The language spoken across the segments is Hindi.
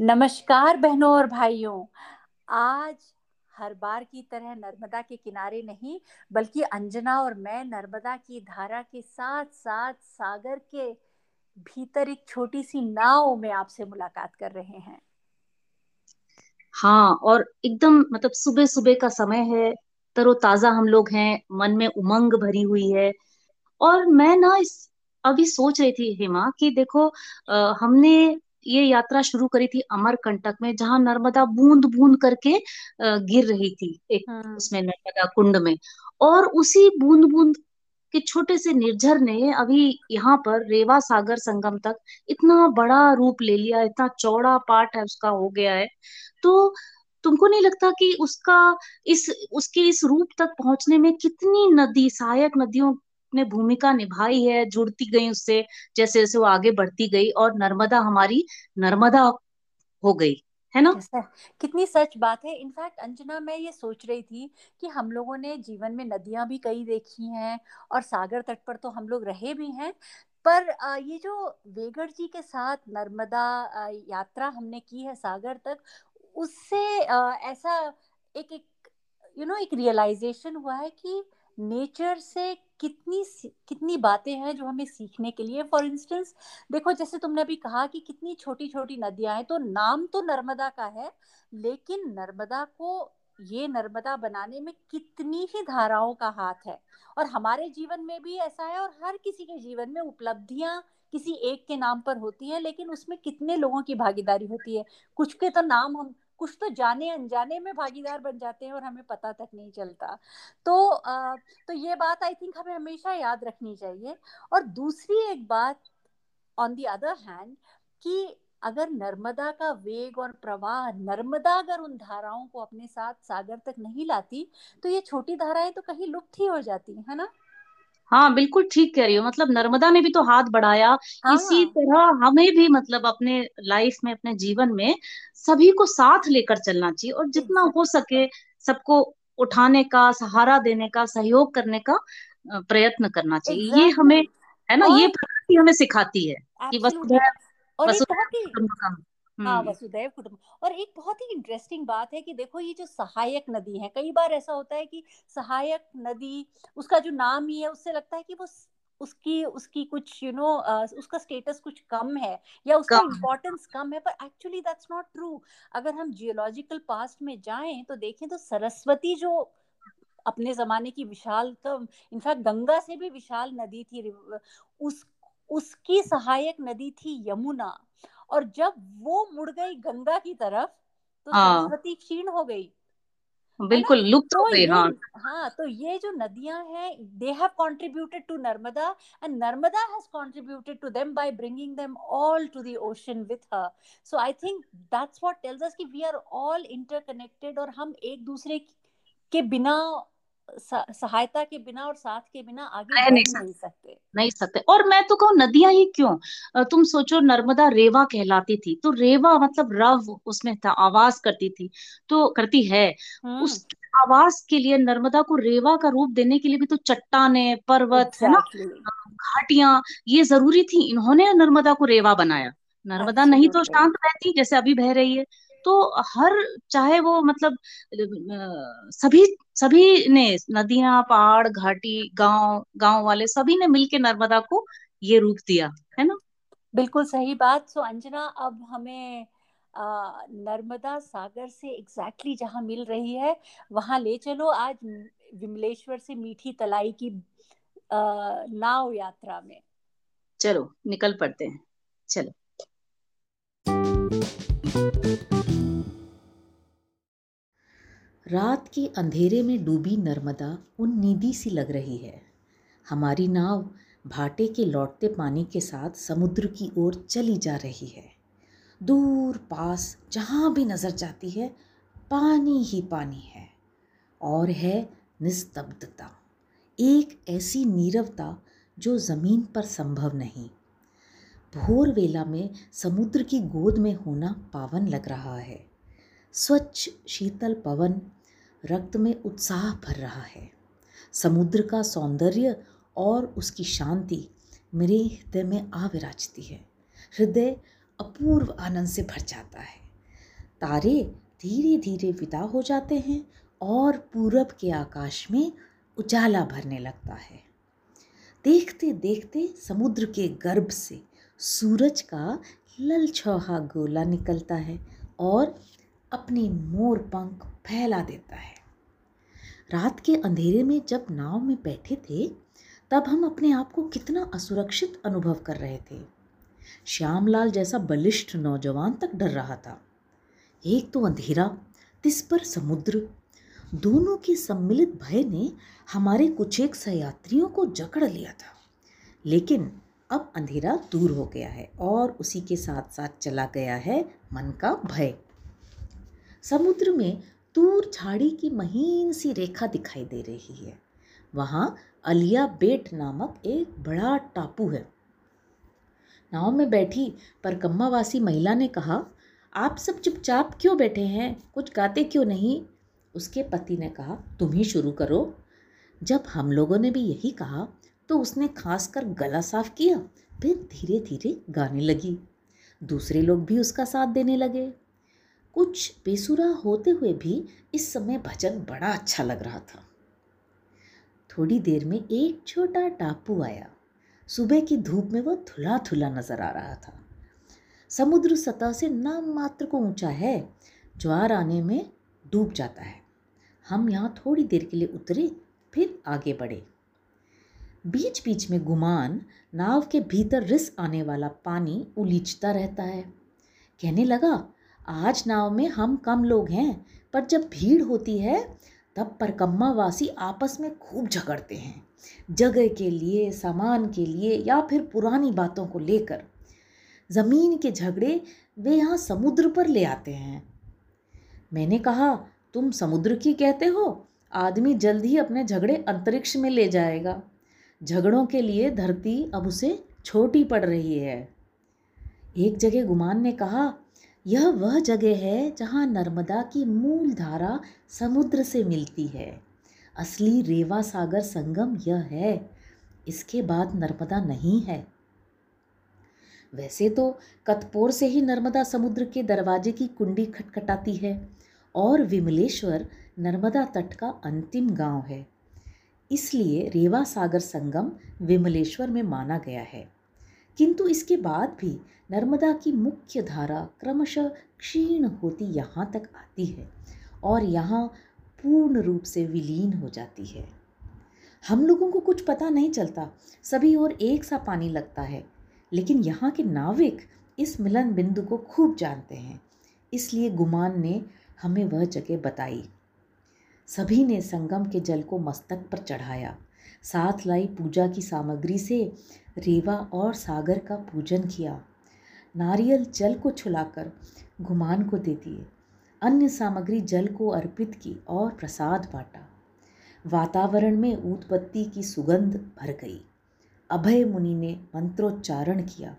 नमस्कार बहनों और भाइयों। आज हर बार की तरह नर्मदा के किनारे नहीं, बल्कि अंजना और मैं नर्मदा की धारा के साथ साथ सागर के भीतर एक छोटी सी नाव में आपसे मुलाकात कर रहे हैं। हाँ और एकदम मतलब सुबह सुबह का समय है, तरोताजा हम लोग हैं, मन में उमंग भरी हुई है। और मैं ना इस अभी सोच रही थी हेमा कि देखो आ, हमने ये यात्रा शुरू करी थी अमरकंटक में जहाँ नर्मदा बूंद बूंद करके गिर रही थी एक हम्म उसमें नर्मदा कुंड में। और उसी बूंद बूंद के छोटे से निर्झर ने अभी यहाँ पर रेवा सागर संगम तक इतना बड़ा रूप ले लिया इतना चौड़ा पार्ट है उसका हो गया है। तो तुमको नहीं लगता कि उसका इस उसके इस रूप तक पहुँचने में कितनी नदी सहायक नदियों ने भूमिका निभाई है, जुड़ती गई उससे, जैसे जैसे वो आगे बढ़ती गई और नर्मदा हमारी नर्मदा हो गई, है ना? कितनी सच बात है। इनफैक्ट अंजना, मैं ये सोच रही थी कि हम लोगों ने जीवन में नदियाँ भी कई देखी हैं और सागर तट पर तो हम लोग रहे भी हैं, पर ये जो वेगड़ जी के साथ नर्मदा यात्रा हमने की है सागर तक उससे ऐसा एक एक यू नो एक रियलाइजेशन हुआ है कि नेचर से कितनी कितनी बातें हैं जो हमें सीखने के लिए। फॉर इंस्टेंस देखो, जैसे तुमने अभी कहा कि कितनी छोटी छोटी नदियाँ हैं तो नाम तो नर्मदा का है, लेकिन नर्मदा को, ये नर्मदा बनाने में कितनी ही धाराओं का हाथ है। और हमारे जीवन में भी ऐसा है और हर किसी के जीवन में उपलब्धियाँ किसी एक के नाम पर होती है, लेकिन उसमें कितने लोगों की भागीदारी होती है? कुछ के तो नाम हम कुछ तो जाने अनजाने में भागीदार बन जाते हैं और हमें पता तक नहीं चलता। तो अ, तो ये बात आई थिंक हमें हमेशा याद रखनी चाहिए। और दूसरी एक बात ऑन दी अदर हैंड कि अगर नर्मदा का वेग और प्रवाह नर्मदा अगर उन धाराओं को अपने साथ सागर तक नहीं लाती तो ये छोटी धाराएँ तो कहीं लुप्त ही हो जाती है ना? हाँ बिल्कुल ठीक कह रही हो। मतलब नर्मदा ने भी तो हाथ बढ़ाया। इसी हाँ। तरह हमें भी मतलब अपने लाइफ में अपने जीवन में सभी को साथ लेकर चलना चाहिए और जितना हो सके सबको उठाने का सहारा देने का सहयोग करने का प्रयत्न करना चाहिए। ये हमें है ना ये प्रकृति हमें सिखाती है कि वसुधैव वसुधैव ही वसुदैव कुटुंब। और एक बहुत ही इंटरेस्टिंग बात है कि देखो ये जो सहायक नदी है कई बार ऐसा होता है कि सहायक नदी उसका जो नाम ही है उससे लगता है कि वो उसकी उसकी कुछ यू you नो know, उसका स्टेटस कुछ कम है या उसका इम्पोर्टेंस कम है पर एक्चुअली दैट्स नॉट ट्रू अगर हम जियोलॉजिकल पास्ट में जाएँ तो देखें तो सरस्वती जो अपने जमाने की विशाल इनफैक्ट गंगा से भी विशाल नदी थी उस उसकी सहायक नदी थी यमुना। और जब वो मुड़ गई गंगा की तरफ़ तो हाँ। सरस्वती क्षीण हो गई। है बिल्कुल लुप्त हो तो गई ये हाँ। हाँ तो ये जो नदियाँ हैं they have contributed to Narmada and Narmada has contributed to them by bringing them all to the ocean with her so I think that's what tells us कि वी आर ऑल इंटरकनेक्टेड और हम एक दूसरे के बिना सहायता के बिना और साथ के बिना आगे नहीं नहीं सकते। नहीं सकते। और मैं तो कहूँ नदियाँ ही क्यों? तुम सोचो नर्मदा रेवा कहलाती थी। तो रेवा मतलब रव उसमें था आवाज़ करती थी। तो करती है। हम्म। उस आवाज़ के लिए नर्मदा को रेवा का रूप देने के लिए भी तो चट्टाने पर्वत है ना? घाटियाँ ये ज़रूरी थी। इन्होंने नर्मदा को रेवा बनाया। नर्मदा नहीं तो शांत रहती जैसे अभी बह रही है। तो हर चाहे वो मतलब सभी सभी ने नदियाँ पहाड़ घाटी गाँव गाँव वाले सभी ने मिलके नर्मदा को ये रूप दिया है ना? बिल्कुल सही बात। सो अंजना अब हमें आ, नर्मदा सागर से एग्जैक्टली exactly जहाँ मिल रही है वहाँ ले चलो। आज विमलेश्वर से मीठी तलाई की आ, नाव यात्रा में। चलो निकल पड़ते हैं। चलो। रात के अंधेरे में डूबी नर्मदा उन नीदी सी लग रही है। हमारी नाव भाटे के लौटते पानी के साथ समुद्र की ओर चली जा रही है। दूर पास जहाँ भी नज़र जाती है, पानी ही पानी है। और है निस्तब्धता। एक ऐसी नीरवता जो ज़मीन पर संभव नहीं। भोर वेला में समुद्र की गोद में होना पावन लग रहा है। स्वच्छ शीतल पवन रक्त में उत्साह भर रहा है। समुद्र का सौंदर्य और उसकी शांति मेरे हृदय में आ विराजती है। हृदय अपूर्व आनंद से भर जाता है। तारे धीरे धीरे विदा हो जाते हैं और पूरब के आकाश में उजाला भरने लगता है। देखते देखते समुद्र के गर्भ से सूरज का ललछौहा गोला निकलता है और अपने मोर पंख फैला देता है। रात के अंधेरे में जब नाव में बैठे थे, तब हम अपने आप को कितना असुरक्षित अनुभव कर रहे थे। श्यामलाल जैसा बलिष्ठ नौजवान तक डर रहा था। एक तो अंधेरा, तिस पर समुद्र। दोनों के सम्मिलित भय ने हमारे कुछ एक सहयात्रियों को जकड़ लिया था। लेकिन अब अंधेरा दूर हो गया है और उसी के साथ साथ चला गया है मन का भय। समुद्र में दूर झाड़ी की महीन सी रेखा दिखाई दे रही है। वहाँ अलिया बेट नामक एक बड़ा टापू है। नाव में बैठी परकम्मावासी महिला ने कहा, आप सब चुपचाप क्यों बैठे हैं? कुछ गाते क्यों नहीं? उसके पति ने कहा, तुम ही शुरू करो। जब हम लोगों ने भी यही कहा तो उसने खास कर गला साफ़ किया, फिर धीरे धीरे गाने लगी। दूसरे लोग भी उसका साथ देने लगे। कुछ बेसुरा होते हुए भी इस समय भजन बड़ा अच्छा लग रहा था। थोड़ी देर में एक छोटा टापू आया। सुबह की धूप में वह धुला धुला नज़र आ रहा था। समुद्र सतह से नाम मात्र को ऊँचा है, ज्वार आने में डूब जाता है। हम यहाँ थोड़ी देर के लिए उतरे, फिर आगे बढ़े। बीच बीच में गुमान नाव के भीतर रिस आने वाला पानी उलीचता रहता है। कहने लगा आज नाव में हम कम लोग हैं, पर जब भीड़ होती है, तब परकम्मा वासी आपस में खूब झगड़ते हैं। जगह के लिए, सामान के लिए या फिर पुरानी बातों को लेकर। ज़मीन के झगड़े वे यहाँ समुद्र पर ले आते हैं। मैंने कहा, तुम समुद्र की कहते हो? आदमी जल्द ही अपने झगड़े अंतरिक्ष में ले जाएगा। झगड़ों के लिए धरती अब उसे छोटी पड़ रही है। एक जगह गुमान ने कहा यह वह जगह है जहाँ नर्मदा की मूल धारा समुद्र से मिलती है। असली रेवा सागर संगम यह है, इसके बाद नर्मदा नहीं है। वैसे तो कतपोर से ही नर्मदा समुद्र के दरवाजे की कुंडी खटखटाती है और विमलेश्वर नर्मदा तट का अंतिम गाँव है। इसलिए रेवा सागर संगम विमलेश्वर में माना गया है। किंतु इसके बाद भी नर्मदा की मुख्य धारा क्रमशः क्षीण होती यहाँ तक आती है और यहाँ पूर्ण रूप से विलीन हो जाती है। हम लोगों को कुछ पता नहीं चलता, सभी और एक सा पानी लगता है, लेकिन यहाँ के नाविक इस मिलन बिंदु को खूब जानते हैं, इसलिए गुमान ने हमें वह जगह बताई। सभी ने संगम के जल को मस्तक पर चढ़ाया, साथ लाई पूजा की सामग्री से रेवा और सागर का पूजन किया। नारियल जल को छुलाकर घुमान को दे दिए। अन्य सामग्री जल को अर्पित की और प्रसाद बांटा। वातावरण में ऊतपत्ती की सुगंध भर गई। अभय मुनि ने मंत्रोच्चारण किया।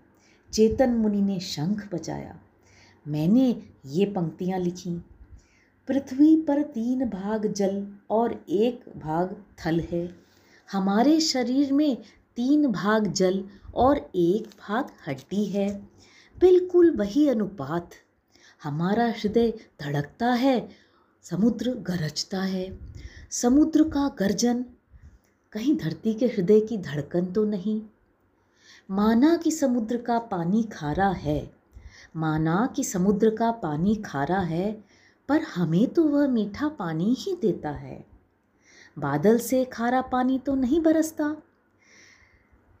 चेतन मुनि ने शंख बजाया। मैंने ये पंक्तियाँ लिखी। पृथ्वी पर तीन भाग जल और एक भाग थल है। हमारे शरीर में तीन भाग जल और एक भाग हड्डी है। बिल्कुल वही अनुपात। हमारा हृदय धड़कता है, समुद्र गरजता है। समुद्र का गर्जन, कहीं धरती के हृदय की धड़कन तो नहीं। माना कि समुद्र का पानी खारा है, माना कि समुद्र का पानी खारा है, पर हमें तो वह मीठा पानी ही देता है। बादल से खारा पानी तो नहीं बरसता।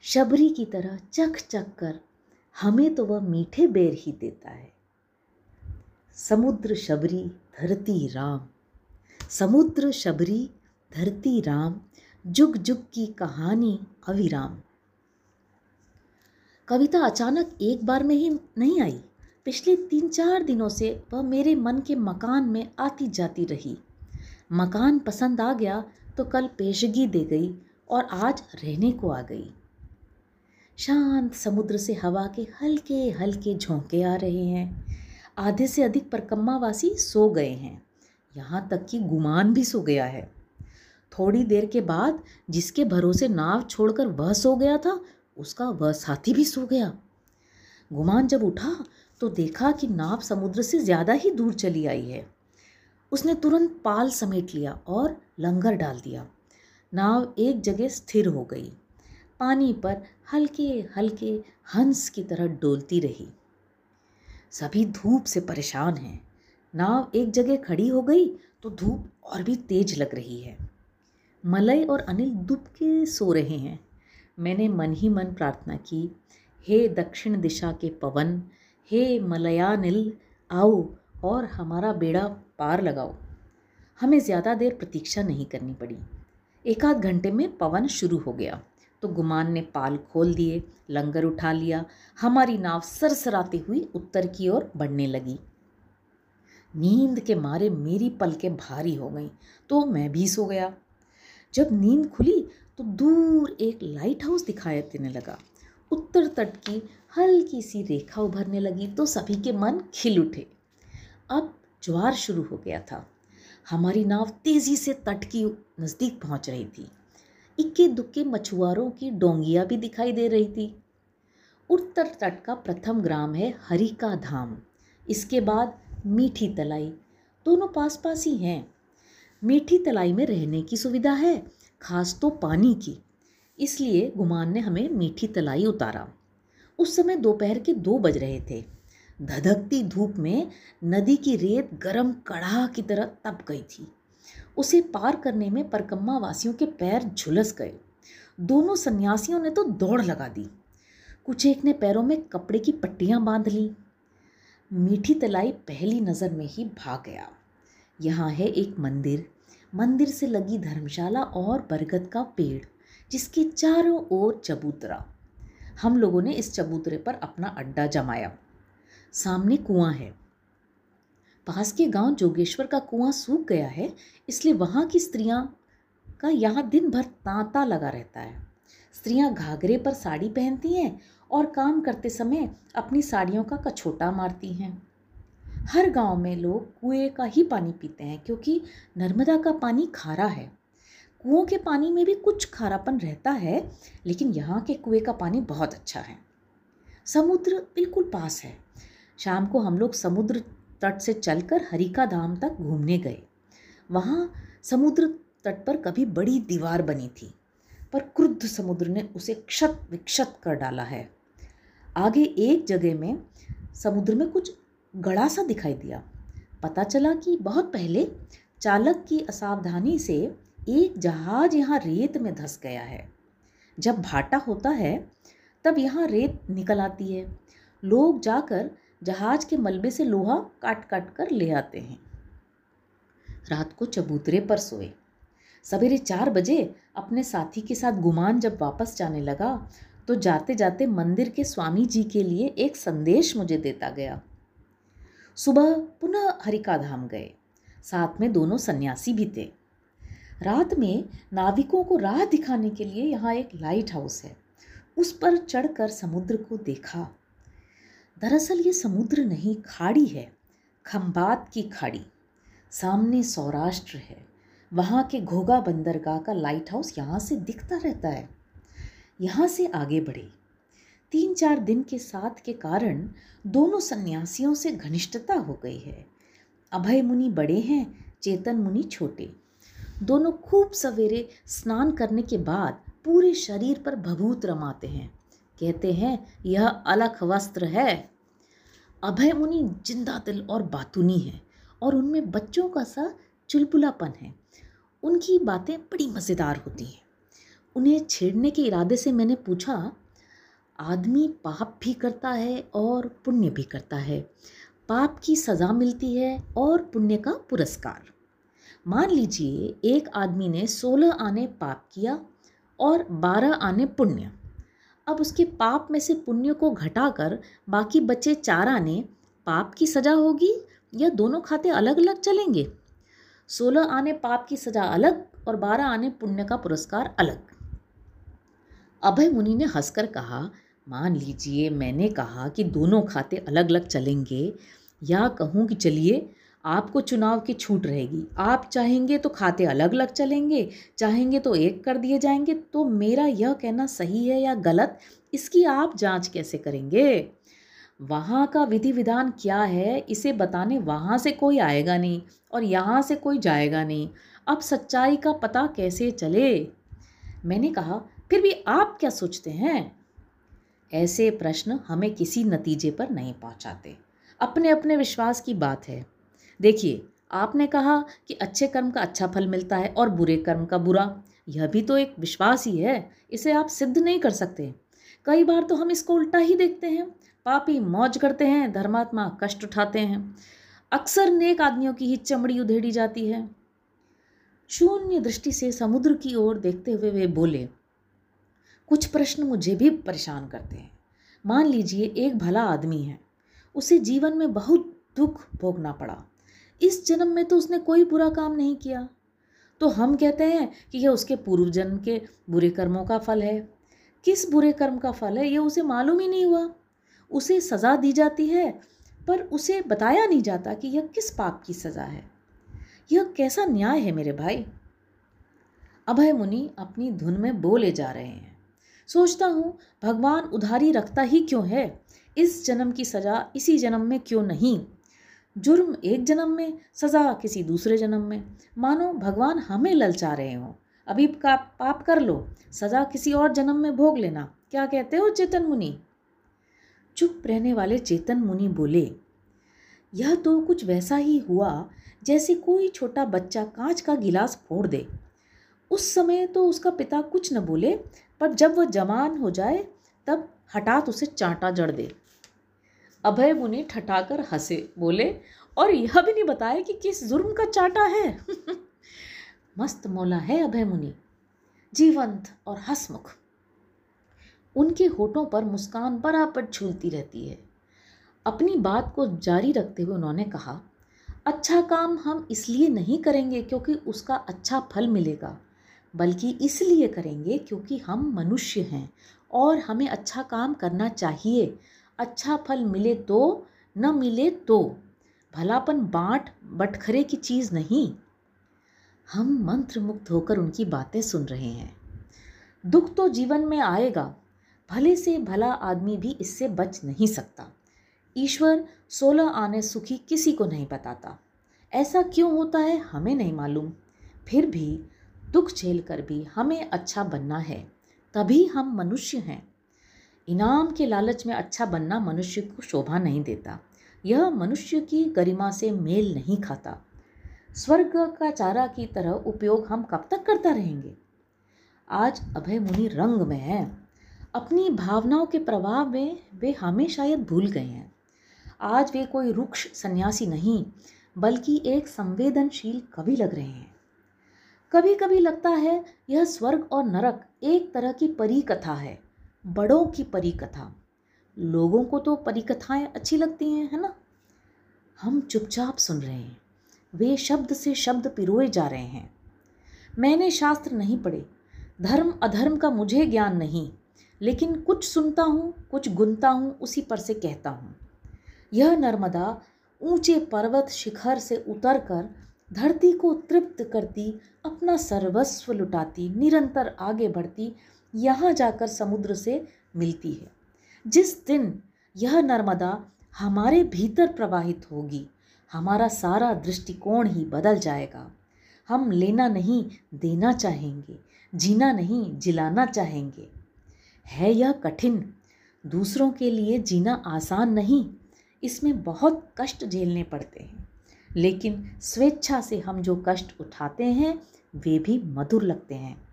शबरी की तरह चख चख कर हमें तो वह मीठे बेर ही देता है। समुद्र शबरी धरती राम। समुद्र शबरी धरती राम, जुग जुग की कहानी अविराम। कविता अचानक एक बार में ही नहीं आई। पिछले तीन चार दिनों से वह मेरे मन के मकान में आती जाती रही। मकान पसंद आ गया तो कल पेशगी दे गई और आज रहने को आ गई। शांत समुद्र से हवा के हल्के हल्के झोंके आ रहे हैं। आधे से अधिक परकम्मावासी सो गए हैं। यहाँ तक कि गुमान भी सो गया है। थोड़ी देर के बाद जिसके भरोसे नाव छोड़कर वह सो गया था, उसका वह साथी भी सो गया। गुमान जब उठा तो देखा कि नाव समुद्र से ज़्यादा ही दूर चली आई है। उसने तुरंत पाल समेट लिया और लंगर डाल दिया। नाव एक जगह स्थिर हो गई। पानी पर हल्के हल्के हंस की तरह डोलती रही। सभी धूप से परेशान हैं। नाव एक जगह खड़ी हो गई तो धूप और भी तेज लग रही है। मलय और अनिल दुबके सो रहे हैं। मैंने मन ही मन प्रार्थना की, हे दक्षिण दिशा के पवन, हे मलयानिल, आओ और हमारा बेड़ा पार लगाओ। हमें ज़्यादा देर प्रतीक्षा नहीं करनी पड़ी। एक आध घंटे में पवन शुरू हो गया। तो गुमान ने पाल खोल दिए, लंगर उठा लिया। हमारी नाव सरसराती हुई उत्तर की ओर बढ़ने लगी। नींद के मारे मेरी पलकें भारी हो गईं तो मैं भी सो गया। जब नींद खुली तो दूर एक लाइट हाउस दिखाई देने लगा। उत्तर तट की हल्की सी रेखा उभरने लगी तो सभी के मन खिल उठे। अब ज्वार शुरू हो गया था। हमारी नाव तेज़ी से तट की नज़दीक पहुँच रही थी। इक्के दुक्के मछुआरों की डोंगियाँ भी दिखाई दे रही थी। उत्तर तट का प्रथम ग्राम है हरिका धाम। इसके बाद मीठी तलाई। दोनों पास पास ही हैं। मीठी तलाई में रहने की सुविधा है, खास तो पानी की। इसलिए गुमान ने हमें मीठी तलाई उतारा। उस समय दोपहर के दो बज रहे थे। धधकती धूप में नदी की रेत गरम कड़ाह की तरह तप गई थी। उसे पार करने में परकम्मा वासियों के पैर झुलस गए। दोनों सन्यासियों ने तो दौड़ लगा दी। कुछ एक ने पैरों में कपड़े की पट्टियाँ बाँध ली। मीठी तलाई पहली नज़र में ही भाग गया। यहाँ है एक मंदिर। मंदिर से लगी धर्मशाला और बरगद का पेड़, जिसके चारों ओर चबूतरा। हम लोगों ने इस चबूतरे पर अपना अड्डा जमाया। सामने कुआँ है। पास के गाँव जोगेश्वर का कुआँ सूख गया है, इसलिए वहाँ की स्त्रियाँ का यहाँ दिन भर तांता लगा रहता है। स्त्रियाँ घाघरे पर साड़ी पहनती हैं और काम करते समय अपनी साड़ियों का कछोटा मारती हैं। हर गाँव में लोग कुएँ का ही पानी पीते हैं, क्योंकि नर्मदा का पानी खारा है। कुओं के पानी में भी कुछ खारापन रहता है, लेकिन यहाँ के कुएँ का पानी बहुत अच्छा है। समुद्र बिल्कुल पास है। शाम को हम लोग समुद्र तट से चलकर हरिका धाम तक घूमने गए। वहाँ समुद्र तट पर कभी बड़ी दीवार बनी थी, पर क्रुद्ध समुद्र ने उसे क्षत विक्षत कर डाला है। आगे एक जगह में समुद्र में कुछ गड़ा सा दिखाई दिया। पता चला कि बहुत पहले चालक की असावधानी से एक जहाज़ यहाँ रेत में धस गया है। जब भाटा होता है, तब यहाँ रेत निकल आती है। लोग जाकर जहाज़ के मलबे से लोहा काट काट कर ले आते हैं। रात को चबूतरे पर सोए। सवेरे चार बजे अपने साथी के साथ गुमान जब वापस जाने लगा तो जाते जाते मंदिर के स्वामी जी के लिए एक संदेश मुझे देता गया। सुबह पुनः हरिका धाम गए। साथ में दोनों सन्यासी भी थे। रात में नाविकों को राह दिखाने के लिए यहाँ एक लाइट हाउस है। उस पर चढ़कर समुद्र को देखा। दरअसल ये समुद्र नहीं, खाड़ी है खम्बात की खाड़ी। सामने सौराष्ट्र है, वहाँ के घोगा बंदरगाह का लाइट हाउस यहाँ से दिखता रहता है। यहाँ से आगे बढ़े। तीन चार दिन के साथ के कारण दोनों सन्यासियों से घनिष्ठता हो गई है। अभय मुनि बड़े हैं, चेतन मुनि छोटे। दोनों खूब सवेरे स्नान करने के बाद पूरे शरीर पर भभूत रमाते हैं। कहते हैं, यह अलख वस्त्र है। अभय मुनि ज़िंदा दिल और बातूनी है और उनमें बच्चों का सा चुलबुलापन है। उनकी बातें बड़ी मज़ेदार होती हैं। उन्हें छेड़ने के इरादे से मैंने पूछा, आदमी पाप भी करता है और पुण्य भी करता है। पाप की सज़ा मिलती है और पुण्य का पुरस्कार। मान लीजिए, एक आदमी ने सोलह आने पाप किया और बारह आने पुण्य। अब उसके पाप में से पुण्य को घटाकर बाकी बचे चार आने पाप की सज़ा होगी या दोनों खाते अलग अलग चलेंगे? सोलह आने पाप की सज़ा अलग और बारह आने पुण्य का पुरस्कार अलग। अभय मुनि ने हंसकर कहा, मान लीजिए, मैंने कहा कि दोनों खाते अलग अलग चलेंगे, या कहूँ कि चलिए आपको चुनाव की छूट रहेगी। आप चाहेंगे तो खाते अलग अलग चलेंगे, चाहेंगे तो एक कर दिए जाएँगे। तो मेरा यह कहना सही है या गलत? इसकी आप जाँच कैसे करेंगे? वहाँ का विधि विधान क्या है? इसे बताने वहाँ से कोई आएगा नहीं और यहाँ से कोई जाएगा नहीं। अब सच्चाई का पता कैसे चले? मैंने कहा, फिर भी आप क्या सोचते हैं? ऐसे प्रश्न हमें किसी नतीजे पर नहीं पहुँचाते। अपने अपने विश्वास की बात है। देखिए, आपने कहा कि अच्छे कर्म का अच्छा फल मिलता है और बुरे कर्म का बुरा। यह भी तो एक विश्वास ही है, इसे आप सिद्ध नहीं कर सकते। कई बार तो हम इसको उल्टा ही देखते हैं। पापी मौज करते हैं, धर्मात्मा कष्ट उठाते हैं। अक्सर नेक आदमियों की ही चमड़ी उधेड़ी जाती है। शून्य दृष्टि से समुद्र की ओर देखते हुए वे बोले, कुछ प्रश्न मुझे भी परेशान करते हैं। मान लीजिए एक भला आदमी है। उसे जीवन में बहुत दुख भोगना पड़ा। इस जन्म में तो उसने कोई बुरा काम नहीं किया। तो हम कहते हैं कि यह उसके पूर्व जन्म के बुरे कर्मों का फल है। किस बुरे कर्म का फल है, यह उसे मालूम ही नहीं हुआ। उसे सज़ा दी जाती है, पर उसे बताया नहीं जाता कि यह किस पाप की सज़ा है। यह कैसा न्याय है मेरे भाई? अभय मुनि अपनी धुन में बोले जा रहे हैं। सोचता हूँ, भगवान उधारी रखता ही क्यों है? इस जन्म की सज़ा इसी जन्म में क्यों नहीं? जुर्म एक जन्म में, सज़ा किसी दूसरे जन्म में। मानो भगवान हमें ललचा रहे हों। अभी का पाप कर लो, सज़ा किसी और जन्म में भोग लेना। क्या कहते हो चेतन मुनि? चुप रहने वाले चेतन मुनि बोले, यह तो कुछ वैसा ही हुआ जैसे कोई छोटा बच्चा कांच का गिलास फोड़ दे। उस समय तो उसका पिता कुछ न बोले, पर जब वह जवान हो जाए, तब हठात उसे चांटा जड़ दे। अभय मुनि ठठाकर हंसे, बोले, और यह भी नहीं बताया कि किस जुर्म का चाटा है? मस्त मौला है अभय मुनि, जीवंत और हसमुख। उनके होठों पर मुस्कान बराबर झूलती रहती है। अपनी बात को जारी रखते हुए उन्होंने कहा अच्छा काम हम इसलिए नहीं करेंगे क्योंकि उसका अच्छा फल मिलेगा, बल्कि इसलिए करेंगे क्योंकि हम मनुष्य हैं और हमें अच्छा काम करना चाहिए अच्छा फल मिले तो न मिले तो। भलापन बांट बटखरे की चीज़ नहीं। हम मंत्र मुक्त होकर उनकी बातें सुन रहे हैं। दुख तो जीवन में आएगा, भले से भला आदमी भी इससे बच नहीं सकता। ईश्वर सोलह आने सुखी किसी को नहीं बताता। ऐसा क्यों होता है, हमें नहीं मालूम। फिर भी दुख झेल कर भी हमें अच्छा बनना है, तभी हम मनुष्य हैं। इनाम के लालच में अच्छा बनना मनुष्य को शोभा नहीं देता। यह मनुष्य की गरिमा से मेल नहीं खाता। स्वर्ग का चारा की तरह उपयोग हम कब तक करता रहेंगे? आज अभय मुनि रंग में है। अपनी भावनाओं के प्रभाव में वे हमें शायद भूल गए हैं। आज वे कोई रुक्ष सन्यासी नहीं, बल्कि एक संवेदनशील कवि लग रहे हैं। कभी कभी लगता है यह स्वर्ग और नरक एक तरह की परी कथा है। बड़ों की परी कथा लोगों को तो परी कथाएँ अच्छी लगती हैं, है ना? हम चुपचाप सुन रहे हैं। वे शब्द से शब्द पिरोए जा रहे हैं। मैंने शास्त्र नहीं पढ़े। धर्म अधर्म का मुझे ज्ञान नहीं। लेकिन कुछ सुनता हूँ, कुछ गुनता हूँ, उसी पर से कहता हूँ। यह नर्मदा ऊँचे पर्वत शिखर से उतरकर धरती को तृप्त करती, अपना सर्वस्व लुटाती, निरंतर आगे बढ़ती यहाँ जाकर समुद्र से मिलती है। जिस दिन यह नर्मदा हमारे भीतर प्रवाहित होगी, हमारा सारा दृष्टिकोण ही बदल जाएगा। हम लेना नहीं, देना चाहेंगे, जीना नहीं, जिलाना चाहेंगे। है यह कठिन। दूसरों के लिए जीना आसान नहीं। इसमें बहुत कष्ट झेलने पड़ते हैं। लेकिन स्वेच्छा से हम जो कष्ट उठाते हैं, वे भी मधुर लगते हैं।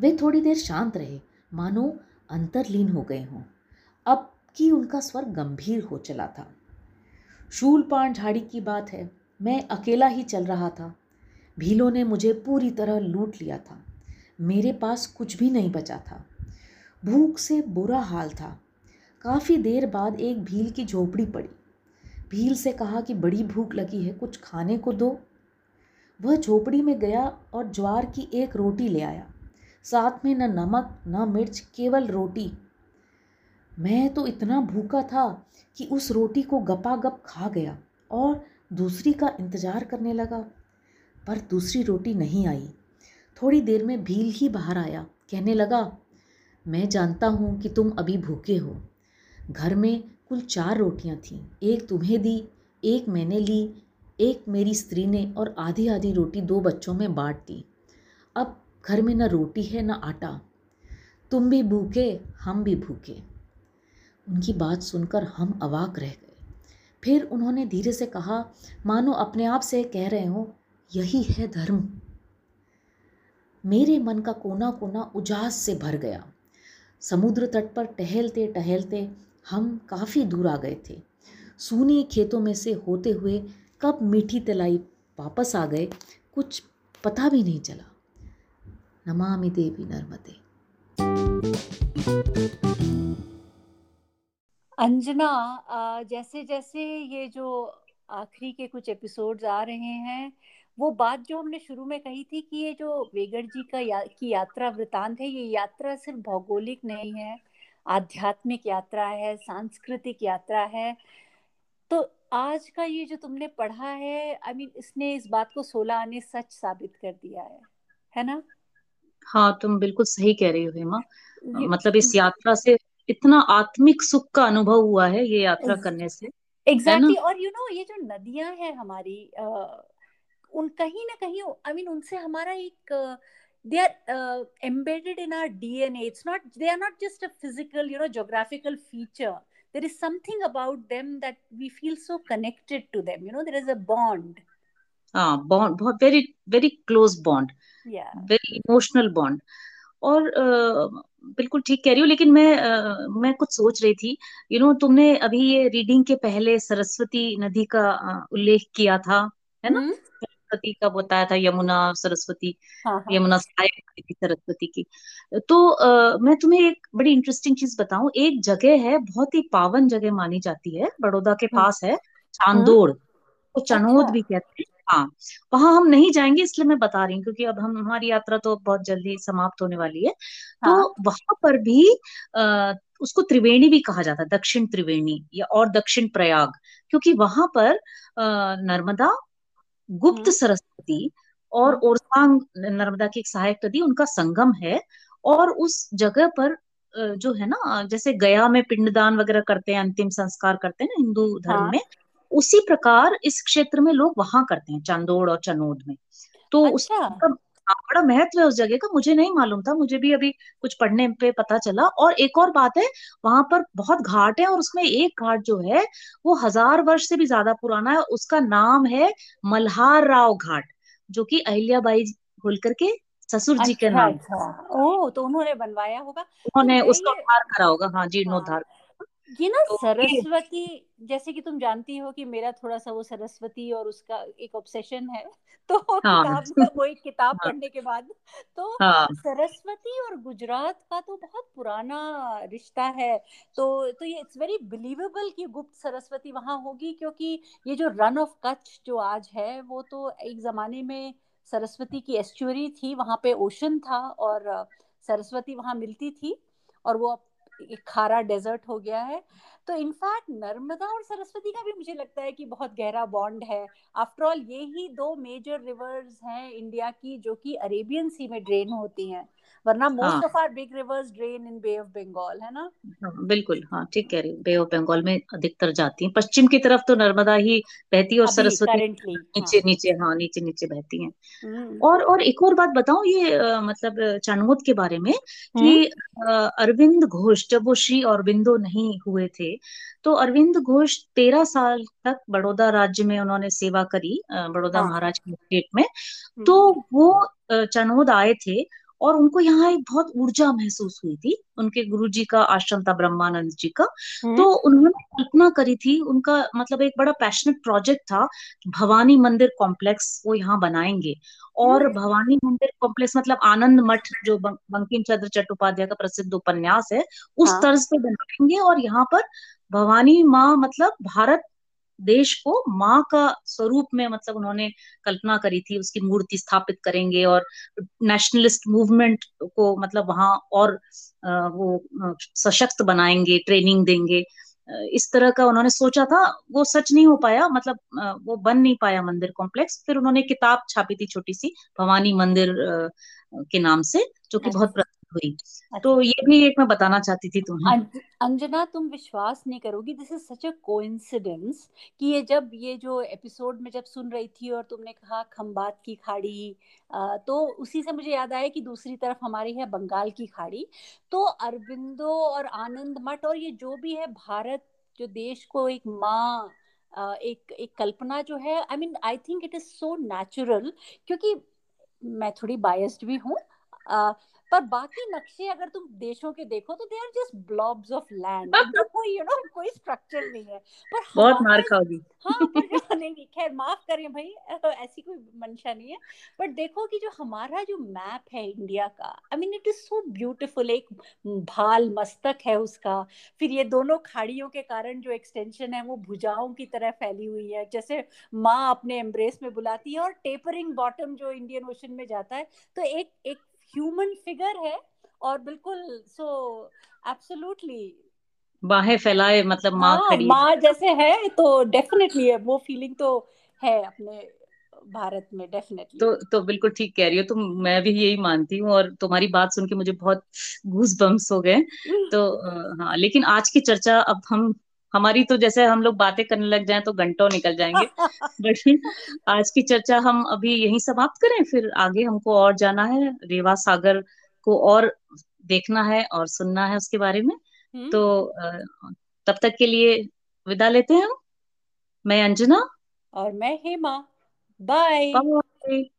वे थोड़ी देर शांत रहे। मानो अंतरलीन हो गए हों। अब की उनका स्वर गंभीर हो चला था। शूलपान झाड़ी की बात है। मैं अकेला ही चल रहा था। भीलों ने मुझे पूरी तरह लूट लिया था। मेरे पास कुछ भी नहीं बचा था। भूख से बुरा हाल था। काफ़ी देर बाद एक भील की झोपड़ी पड़ी। भील से कहा कि बड़ी भूख लगी है, कुछ खाने को दो। वह झोपड़ी में गया और ज्वार की एक रोटी ले आया। साथ में न नमक, न मिर्च, केवल रोटी। मैं तो इतना भूखा था कि उस रोटी को गपागप खा गया और दूसरी का इंतज़ार करने लगा। पर दूसरी रोटी नहीं आई। थोड़ी देर में भील ही बाहर आया। कहने लगा, मैं जानता हूँ कि तुम अभी भूखे हो। घर में कुल चार रोटियाँ थीं। एक तुम्हें दी, एक मैंने ली, एक मेरी स्त्री ने और आधी आधी रोटी दो बच्चों में बांट दी। अब घर में न रोटी है, न आटा। तुम भी भूखे, हम भी भूखे। उनकी बात सुनकर हम अवाक रह गए। फिर उन्होंने धीरे से कहा, मानो अपने आप से कह रहे हो, यही है धर्म। मेरे मन का कोना कोना उजास से भर गया। समुद्र तट पर टहलते टहलते हम काफ़ी दूर आ गए थे। सूनी खेतों में से होते हुए कब मीठी तलाई वापस आ गए, कुछ पता भी नहीं चला। नमामि देवी नर्मदे। अंजना जैसे जैसे ये जो आखिरी के कुछ एपिसोड्स आ रहे हैं वो बात जो हमने शुरू में कही थी कि ये जो वेगड़ जी का या, की यात्रा वृतांत है ये यात्रा सिर्फ़ भौगोलिक नहीं है आध्यात्मिक यात्रा है सांस्कृतिक यात्रा है। तो आज का ये जो तुमने पढ़ा है आई I मीन mean, इसने इस बात को सोलह आने सच साबित कर दिया है है ना? हाँ तुम बिल्कुल सही कह रही हो हेमा। मतलब इस यात्रा से इतना आत्मिक सुख का अनुभव हुआ है ये यात्रा करने से एग्जैक्टली exactly, और यू you नो know, ये जो नदियाँ हैं हमारी आ, उन कहीं ना कहीं आई I मीन mean, उनसे हमारा एक they are embedded in our DNA it's not they are not just a physical you know geographical feature there is something about them that we feel so connected to them you know? There is a bond. हाँ बॉन्ड बहुत very very close bond very emotional bond और uh, बिल्कुल ठीक कह रही हूँ लेकिन मैं uh, मैं कुछ सोच रही थी। यू you नो know, तुमने अभी ये रीडिंग के पहले सरस्वती नदी का uh, उल्लेख किया था है ना? सरस्वती का बताया था यमुना सरस्वती हाँ, हाँ. यमुना सहायक थी सरस्वती की। तो uh, मैं तुम्हें एक बड़ी इंटरेस्टिंग चीज़ बताऊँ। एक जगह है बहुत ही पावन जगह मानी जाती है बड़ौदा के पास है चांदोड़। तो चनोद अच्छा। भी कहते हैं। हाँ वहाँ हम नहीं जाएँगे इसलिए मैं बता रही हूँ क्योंकि अब हम हमारी यात्रा तो बहुत जल्दी समाप्त होने वाली है तो हाँ. तो वहाँ पर भी आ, उसको त्रिवेणी भी कहा जाता है दक्षिण त्रिवेणी या और दक्षिण प्रयाग क्योंकि वहाँ पर आ, नर्मदा गुप्त हम्म। सरस्वती और हम्म। ओरसांग नर्मदा की एक सहायक नदी उनका संगम है और उस जगह पर जो है ना जैसे गया में पिंडदान वगैरह करते हैं अंतिम संस्कार करते हैं ना हिंदू धर्म हाँ. में उसी प्रकार इस क्षेत्र में लोग वहाँ करते हैं चांदोड़ और चनोद में तो अच्छा। उसका बड़ा महत्व है उस जगह का मुझे नहीं मालूम था मुझे भी अभी कुछ पढ़ने पे पता चला और एक और बात है वहाँ पर बहुत घाट है और उसमें एक घाट जो है वो हज़ार वर्ष से भी ज़्यादा पुराना है उसका नाम है मल्हार राव घाट जो कि अहिल्याबाई होलकर के ससुर जी के अच्छा, नाम अच्छा। ओ तो उन्होंने बनवाया होगा उन्होंने तो उसका उद्धार करा होगा हाँ जीर्णोद्धार हाँ। ये ना तो सरस्वती जैसे कि तुम जानती हो कि मेरा थोड़ा सा वो सरस्वती और उसका एक ऑब्सेशन है तो हाँ, किताब वो एक किताब हाँ, पढ़ने के बाद तो हाँ, सरस्वती और गुजरात का तो बहुत पुराना रिश्ता है तो तो ये इट्स वेरी बिलीवेबल कि गुप्त सरस्वती वहाँ होगी क्योंकि ये जो रन ऑफ़ कच्छ जो आज है वो तो एक जमाने में सरस्वती की एस्चुरी थी वहाँ पे ओशन था और सरस्वती वहाँ मिलती थी और वो खारा डेजर्ट हो गया है। तो इनफैक्ट नर्मदा और सरस्वती का भी मुझे लगता है कि बहुत गहरा बॉन्ड है। आफ्टर ऑल ये ही दो मेजर रिवर्स हैं इंडिया की जो कि अरेबियन सी में ड्रेन होती हैं। वरना most of our big rivers drain in Bay of Bengal है ना हाँ, बिल्कुल हाँ ठीक कह रही हूँ बे ऑफ़ बंगाल में अधिकतर जाती हैं पश्चिम की तरफ़ तो नर्मदा ही बहती है और सरस्वती नीचे हाँ. नीचे हाँ नीचे नीचे बहती हैं हम्म। और और एक और बात बताऊँ ये आ, मतलब चाणमोद के बारे में कि हम्म। अरविंद घोष जब वो श्री अरविंदो नहीं हुए थे तो अरविंद घोष तेरह साल तक बड़ौदा राज्य में उन्होंने सेवा करी बड़ौदा हाँ। महाराज के स्टेट में तो हम्म। वो चनोद आए थे और उनको यहाँ एक बहुत ऊर्जा महसूस हुई थी उनके गुरु जी का आश्रम था ब्रह्मानंद जी का। तो उन्होंने कल्पना करी थी उनका मतलब एक बड़ा पैशनेट प्रोजेक्ट था भवानी मंदिर कॉम्प्लेक्स वो यहाँ बनाएँगे। और भवानी मंदिर कॉम्प्लेक्स मतलब आनंद मठ जो बंकिम चंद्र चट्टोपाध्याय का प्रसिद्ध उपन्यास है उस हाँ। तर्ज पे बनाएँगे और यहाँ पर भवानी माँ मतलब भारत देश को माँ का स्वरूप में मतलब उन्होंने कल्पना करी थी उसकी मूर्ति स्थापित करेंगे और नेशनलिस्ट मूवमेंट को मतलब वहाँ और वो सशक्त बनाएँगे ट्रेनिंग देंगे। इस तरह का उन्होंने सोचा था वो सच नहीं हो पाया मतलब वो बन नहीं पाया मंदिर कॉम्प्लेक्स फिर उन्होंने किताब छापी थी छोटी सी भवानी मंदिर के नाम से जो कि बहुत प्रसिद्ध हुई अच्छा तो ये भी एक मैं बताना चाहती थी तुम्हें। अंज- अंजना तुम विश्वास नहीं करोगी। This is such a coincidence कि ये जब ये जो एपिसोड में जब सुन रही थी और तुमने कहा खंबात की खाड़ी तो उसी से मुझे याद आया कि दूसरी तरफ़ हमारी है बंगाल की खाड़ी। तो अरबिंदो और आनंद मठ और ये जो भी है भारत जो देश को एक माँ एक एक कल्पना जो है I mean I think it is so natural क्योंकि मैं थोड़ी बायस्ड भी हूँ। पर बाकी नक्शे अगर तुम देशों के देखो तो they are just blobs of land कोई यू नो कोई स्ट्रक्चर नहीं है। पर बहुत मार खाओगी। हाँ पर नहीं नहीं खैर माफ़ करें भाई ऐसी कोई मंशा नहीं है। बट देखो कि जो हमारा जो मैप है इंडिया का I mean it is so beautiful एक भाल मस्तक है उसका। फिर ये दोनों खाड़ियों के कारण जो एक्सटेंशन है वो भुजाओं की तरह फैली हुई है। जैसे माँ अपने एम्ब्रेस में बुलाती है और टेपरिंग बॉटम जो इंडियन ओशन में जाता है तो एक एक ह्यूमन फिगर है और बिल्कुल सो एब्सोल्युटली बाहें फैलाए मतलब माँ हाँ खड़ी। माँ जैसे है तो डेफिनेटली है वो फीलिंग तो है अपने भारत में डेफिनेटली तो तो बिल्कुल ठीक कह रही हो तुम मैं भी यही मानती हूँ और तुम्हारी बात सुन के मुझे बहुत घूस बम्स हो गए तो हाँ लेकिन आज की चर्चा अब हम हमारी तो जैसे हम लोग बातें करने लग जाएँ तो घंटों निकल जाएँगे। बट आज की चर्चा हम अभी यहीं समाप्त करें फिर आगे हमको और जाना है रेवा सागर को और देखना है और सुनना है उसके बारे में। तो तब तक के लिए विदा लेते हैं हम। मैं अंजना। और मैं हेमा। बाय। बाय।